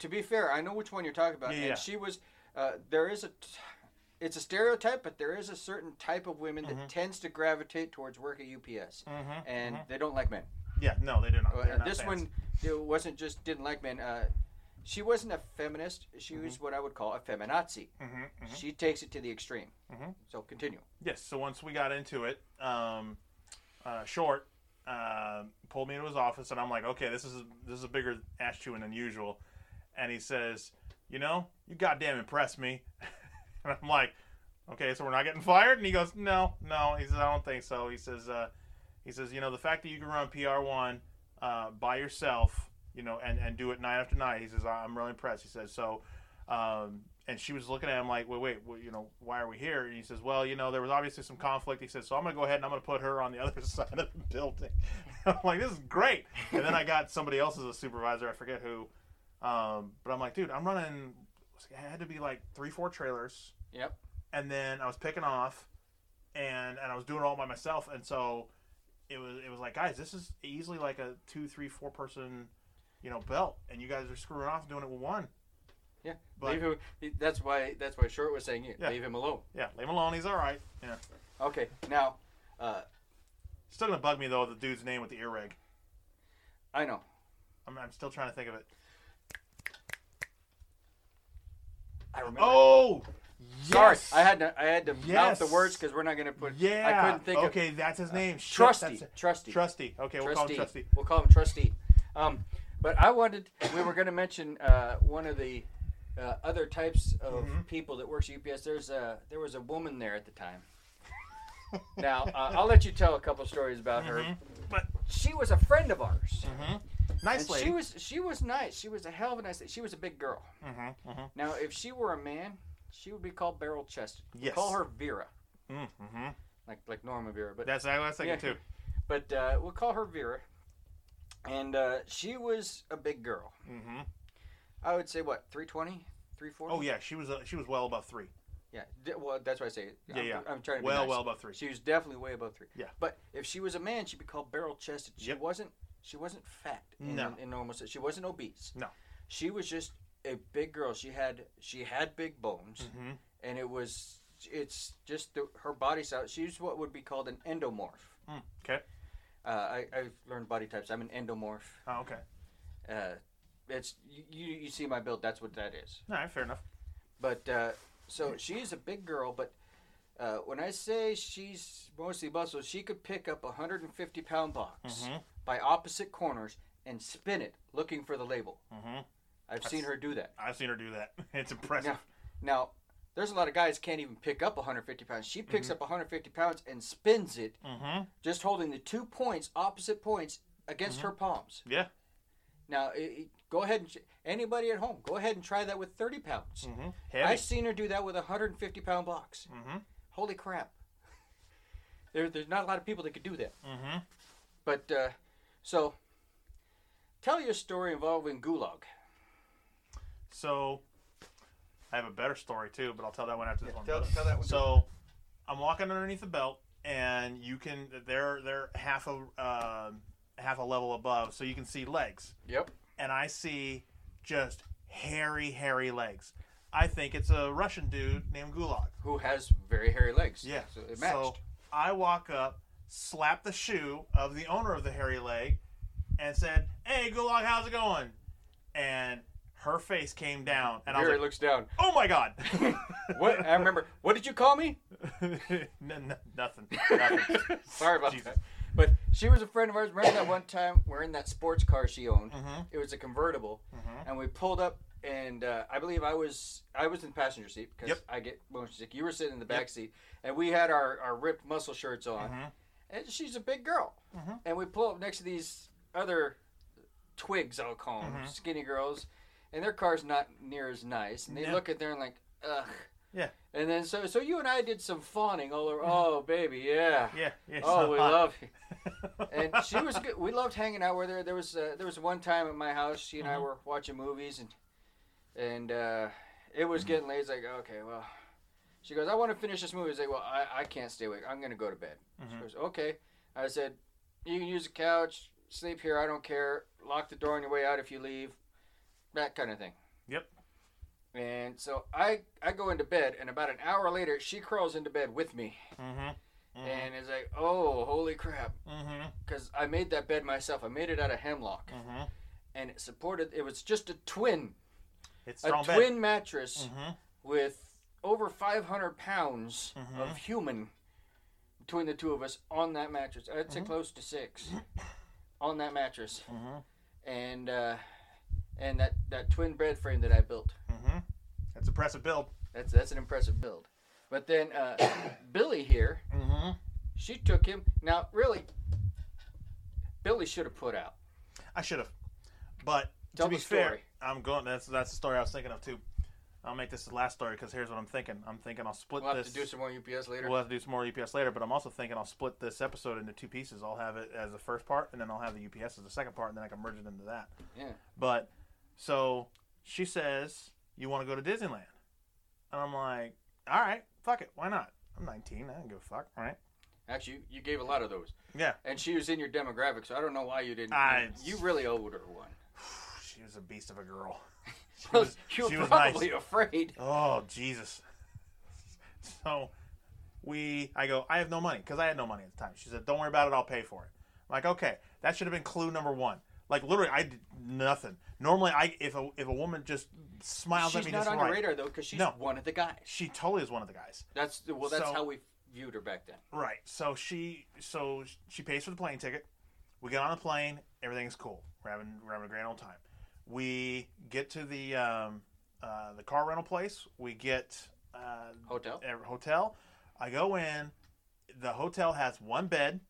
To be fair, I know which one you're talking about, Yeah, and yeah. she was. Uh, there is a. T- it's a stereotype, but there is a certain type of women that Mhm. tends to gravitate towards work at UPS, Mhm, and mhm. they don't like men. yeah, no, they do not. Uh, not this fans. one it wasn't just didn't like men. Uh, she wasn't a feminist. She was what I would call a feminazi. Mhm, mhm. She takes it to the extreme. So continue. Yes. So once we got into it, um, uh, short uh, pulled me into his office, and I'm like, okay, this is this is a bigger ass chewing than usual. And he says, you know, you goddamn impressed me. and I'm like, okay, so we're not getting fired. And he goes, no, no. He says, I don't think so. He says, uh, he says, you know, the fact that you can run PR one uh, by yourself, you know, and and do it night after night. He says, I'm really impressed. He says, so. Um, and she was looking at him like, wait, wait, well, you know, why are we here? And he says, well, you know, there was obviously some conflict. He says, so I'm going to go ahead and I'm going to put her on the other side of the building. I'm like, this is great. And then I got somebody else as a supervisor. I forget who. Um, but I'm like, dude, I'm running. It had to be like three, four trailers, Yep. and then I was picking off, and and I was doing it all by myself. And so it was it was like, guys, this is easily like a two, three, four person, you know, belt, and you guys are screwing off doing it with one. Yeah. But- leave him, that's why that's why Short was saying Yeah. leave him alone. Yeah, leave him alone. He's all right. Yeah. Okay. Now, uh, Still gonna bug me though. The dude's name with the ear rig. I know. I'm, I'm still trying to think of it. I remember. Oh, Sorry. I had to I had to mouth the words because we're not going to put. Yeah. I couldn't think okay, that's his name. Shit, Trusty. that's. Trusty. Trusty. Okay, we'll call him Trusty. We'll call him Trusty. Um, but I wanted. We were going to mention uh, one of the uh, other types of Mhm. people that works at UPS. There's a there was a woman there at the time. now uh, I'll let you tell a couple stories about her. Mhm. But She was a friend of ours. hmm nice And lady. she was she was nice. She was a hell of a nice. She was a big girl. mm-hmm, mm-hmm, Now, if she were a man, she would be called barrel chested. Yes. Call her Vera, mm-hmm. like like Norma Vera. But That's what I was thinking Yeah. too. but uh, we'll call her Vera. And uh, she was a big girl. Mm-hmm. I would say what 320, 340. Oh yeah, she was uh, she was well above three. yeah. Well, that's why I say. Yeah, I'm, yeah. I'm trying to be Well, nice. well above three. She was definitely way above three. Yeah. But if she was a man, she'd be called barrel chested. She Yep. wasn't. She wasn't fat. In, No. in normal sense. She wasn't obese. No. She was just a big girl. She had she had big bones. Mm-hmm. and it was it's just the, her body size. She's what would be called an endomorph. Mm, okay. Uh, I, I've learned body types. I'm an endomorph, Oh, okay. Uh, it's you, you. You see my build. That's what that is. All right, fair enough. But uh, so she's a big girl. But uh, when I say she's mostly muscle, she could pick up a 150 pound box Mhm. By opposite corners and spin it, looking for the label. hmm I've seen her do that. I've seen her do that. It's impressive. Now, now, there's a lot of guys can't even pick up 150 pounds. She picks Mm-hmm. up 150 pounds and spins it, hmm just holding the two points, opposite points, against Mm-hmm. her palms. Yeah. Now, i i- go ahead and anybody at home, go ahead and try that with 30 pounds. hmm I've seen her do that with a 150 pound box. hmm Holy crap! There, there's not a lot of people that could do that. But uh, so, tell your story involving gulag. So, I have a better story too, but I'll tell that one after this one. tell- tell that one. So, I'm walking underneath the belt, and you can they're they're half a uh, half a level above, so you can see legs, Yep. and I see just hairy, hairy legs. I think it's a Russian dude named Gulag. Who has very hairy legs? Yeah. So it matched. So I walk up, slap the shoe of the owner of the hairy leg, and said, "Hey, Gulag, how's it going?" And her face came down, and I was like, looks down. "Oh my god!" What? I remember. What did you call me? N- n- nothing. Nothing. Sorry about Jesus. that. But she was a friend of ours. Remember that one time we're in that sports car she owned? Mhm. It was a convertible, Mhm. and we pulled up, and uh, I believe I was I was in the passenger seat because Yep. I get motion sick. You were sitting in the back Yep. seat, and we had our, our ripped muscle shirts on, Mhm. And she's a big girl, Mhm. and we pull up next to these other twigs, I'll call them, Mhm. skinny girls, and their car's not near as nice, and they Yeah. look at there and like, ugh. Yeah. And then so so you and I did some fawning all over. Oh baby, yeah. Yeah. yeah Oh, we hot. love you. And she was good. We loved hanging out with her. There was uh, there was one time at my house. She and I Mhm. were watching movies, and and uh, it was getting late. It's like okay, well, she goes, I want to finish this movie. I like, well, I, I can't stay awake. I'm gonna go to bed. She Mhm. goes, okay. I said, you can use the couch, sleep here. I don't care. Lock the door on your way out if you leave. That kind of thing. Yep. And so I I go into bed, and about an hour later, she crawls into bed with me, Mhm. Mhm. and it's like, oh, holy crap because I made that bed myself. I made it out of hemlock, Mhm. and it supported. It was just a twin, It's a strong bed. twin mattress Mhm. with over 500 pounds Mhm. of human between the two of us on that mattress. I'd Mm-hmm. say close to six on that mattress, Mhm. and uh, and that that twin bed frame that I built. Mhm. That's an impressive build. That's that's an impressive build. But then uh, Billy here, Mhm. she took him. Now really, Billy should have put out. I should have, but Tell to be fair. I'm going. That's that's the story I was thinking of too. I'll make this the last story because here's what I'm thinking. I'm thinking I'll split this. We'll have to do some more UPS later. We'll have to do some more UPS later, but I'm also thinking I'll split this episode into two pieces. I'll have it as the first part, and then I'll have the UPS as the second part, and then I can merge it into that. Yeah. But so she says, "You want to go to Disneyland?" And I'm like, "All right, fuck it, why not? I'm 19. I don't give a fuck, all right?" Actually, you, you gave a lot of those, Yeah, and she was in your demographic, so I don't know why you didn't. I- you really owed her one. she was a beast of a girl. She was, she was nice. probably afraid. Oh Jesus! So we, I go, I have no money because I had no money at the time. She said, "Don't worry about it, I'll pay for it." I'm like, okay, that should have been clue number one. Like literally, I did nothing. Normally, I if a if a woman just smiles at me. She's not on right, your radar though, because she's No. one of the guys. she totally is one of the guys. That's well, that's So- how we viewed her back then. Right. So she so she pays for the plane ticket. We get on the plane. Everything's cool. We're having we're having a grand old time. We get to the um, uh, the car rental place. We get uh, Hotel. a hotel. I go in. The hotel has one bed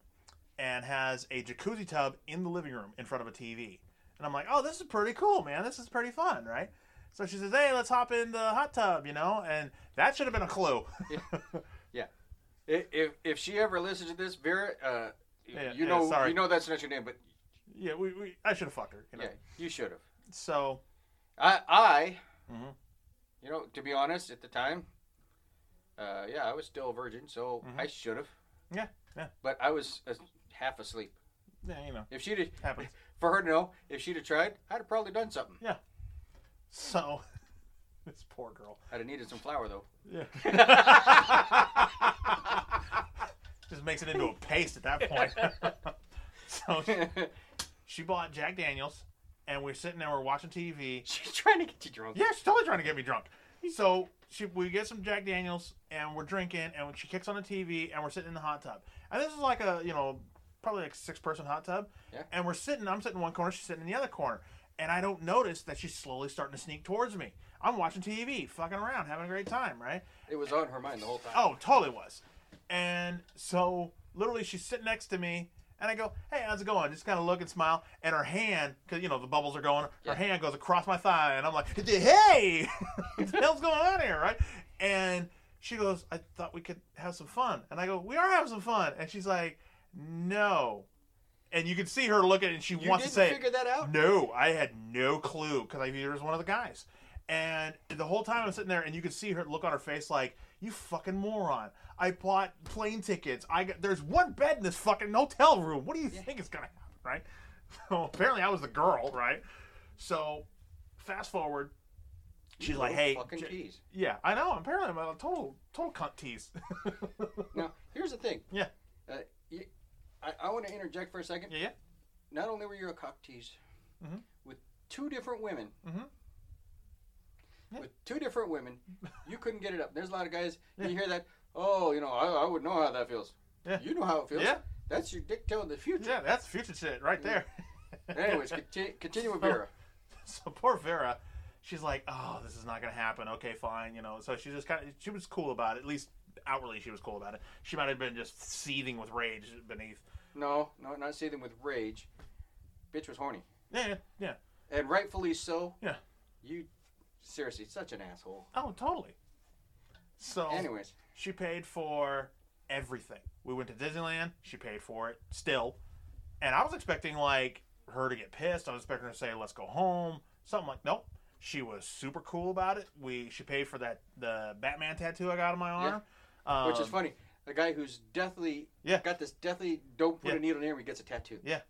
and has a jacuzzi tub in the living room in front of a TV. And I'm like, oh, this is pretty cool, man. This is pretty fun, right? So she says, hey, let's hop in the hot tub, you know? And that should have been a clue. yeah. if if she ever listens to this, Vera, uh, Yeah, you yeah, know sorry. you know that's not your name, but yeah, we, we I should have fucked her, you know? yeah, you should have. So, I I, Mhm. you know, to be honest, at the time, uh, yeah, I was still a virgin, so Mhm. I should have. Yeah, yeah. But I was uh, half asleep. yeah, you know, If she'd have, happens. for her to know, if she'd have tried, I'd have probably done something. Yeah. So, this poor girl. I'd have needed some flour though. Yeah. Just makes it into a paste at that point. so she bought Jack Daniels and we're sitting there, we're watching TV. She's trying to get you drunk. Yeah, she's totally trying to get me drunk. So she, we get some Jack Daniels and we're drinking, and she kicks on the TV, and we're sitting in the hot tub. And this is like a you know probably like six person hot tub. Yeah. And we're sitting. I'm sitting in one corner. She's sitting in the other corner. And I don't notice that she's slowly starting to sneak towards me. I'm watching TV, fucking around, having a great time, right? It was on her mind the whole time. Oh, totally was. And so literally she's sitting next to me and I go, "Hey, how's it going?" Just kind of look and smile, and her hand, because you know the bubbles are going, Yeah. her hand goes across my thigh, and I'm like, "Hey, what the hell's going on here?" Right? And she goes, "I thought we could have some fun," and I go, "We are having some fun," and she's like, "No," and you can see her looking, and she you wants to say, figure that out? no, I had no clue because I viewed her as one of the guys. And the whole time I'm sitting there, and you could see her look on her face like, "You fucking moron! I bought plane tickets. I got there's one bed in this fucking hotel room. What do you think is gonna happen, right?" So apparently I was the girl, right? So fast forward, she's like, "Hey, fucking J- yeah, I know. Apparently I'm a total total cunt tease." Now, here's the thing. Yeah. Uh, you, I, I want to interject for a second. yeah, yeah. Not only were you a cock tease Mhm. with two different women, Mhm. With two different women, you couldn't get it up. There's a lot of guys, you hear that, oh, you know, I, I would know how that feels. Yeah. You know how it feels. Yeah. That's your dick telling the future. Yeah, that's future shit right there. Anyways, conti- continue with So- Vera. so poor Vera, she's like, "Oh, this is not gonna happen." Okay, fine, you know. So she just kind of she was cool about it. At least outwardly, she was cool about it. She might have been just seething with rage beneath. No, no, not seething with rage. Bitch was horny. Yeah, yeah, yeah. And rightfully so. Yeah. You, seriously, such an asshole. Oh, totally. So Anyways, she paid for everything. We went to Disneyland. She paid for it still, and I was expecting like her to get pissed. I was expecting her to say, "Let's go home." Something like, nope. She was super cool about it. We she paid for that the Batman tattoo I got on my arm, um, which is funny. The guy who's deathly Yeah. got this deathly don't put Yeah. a needle near me gets a tattoo. Yeah,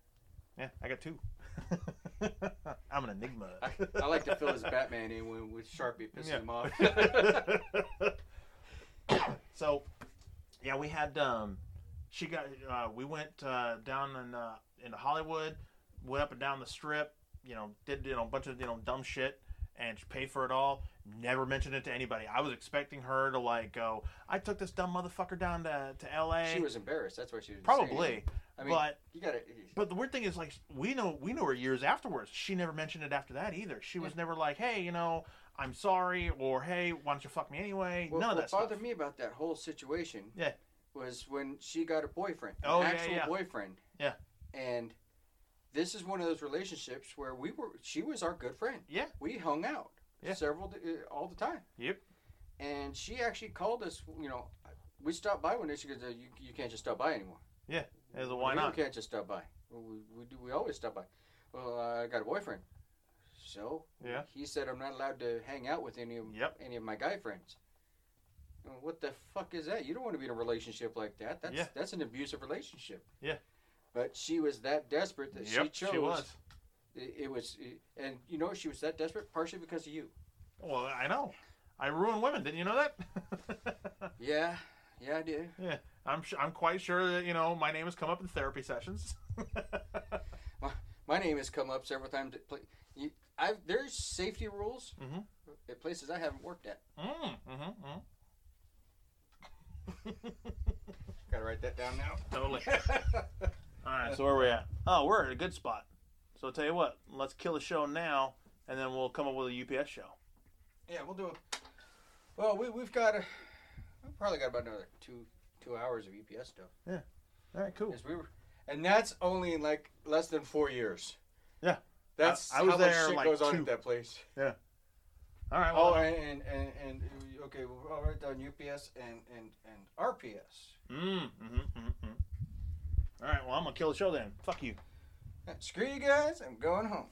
yeah, I got two. I'm an enigma. I, I like to fill his Batman in with, with Sharpie, pissing Yeah. him off. so, yeah, we had um, she got uh, we went uh, down in uh, into Hollywood, went up and down the strip. You know, did you know a bunch of you know dumb shit, and she paid for it all. Never mentioned it to anybody. I was expecting her to like go. I took this dumb motherfucker down to to L.A. she was embarrassed. That's why she was probably. I mean, but you gotta. But the weird thing is, like, we know we know her years afterwards. She never mentioned it after that either. She was never like, "Hey, you know, I'm sorry," or "Hey, why don't you fuck me anyway?" Well, None of what that stuff. bothered me about that whole situation Yeah. was when she got a boyfriend, an Oh, yeah, actual yeah. boyfriend. Yeah. And this is one of those relationships where we were. She was our good friend. Yeah. We hung out Yeah. several uh, all the time. Yep. And she actually called us. You know, we stopped by one day. She goes, "You you can't just stop by anymore." Yeah. As a why we not? You can't just stop by. We, we do. We always stop by. Well, I got a boyfriend. So Yeah. he said I'm not allowed to hang out with any of Yep. any of my guy friends. What the fuck is that? You don't want to be in a relationship like that. That's Yeah. that's an abusive relationship. Yeah. But she was that desperate that she chose. she was. It, it was, and you know she was that desperate partially because of you. Well, I know. I ruin women. Didn't you know that? Yeah, yeah, I do. Yeah. I'm su- I'm quite sure that you know my name has come up in therapy sessions. My name has come up several times. At you, I've, there's safety rules Mhm. at places I haven't worked at. mm, mm-hmm, mm. Gotta write that down now. Totally. All right, so where are we at? Oh, we're at a good spot. So I'll tell you what, let's kill the show now, and then we'll come up with a UPS show. Yeah, we'll do it. Well, we we've got a, we've probably got about another two two hours of UPS stuff. Yeah. All right, cool. We were, and that's only in like less than four years. Yeah. that's I- I was how much there, shit like, goes on two. at that place. Yeah. All right. Oh, and and, and, and okay, we'll write down UPS and and and RPS. mm, mm-hmm, mm-hmm, mm. All right. Well, I'm gonna kill the show then. Fuck you. Screw you guys, I'm going home.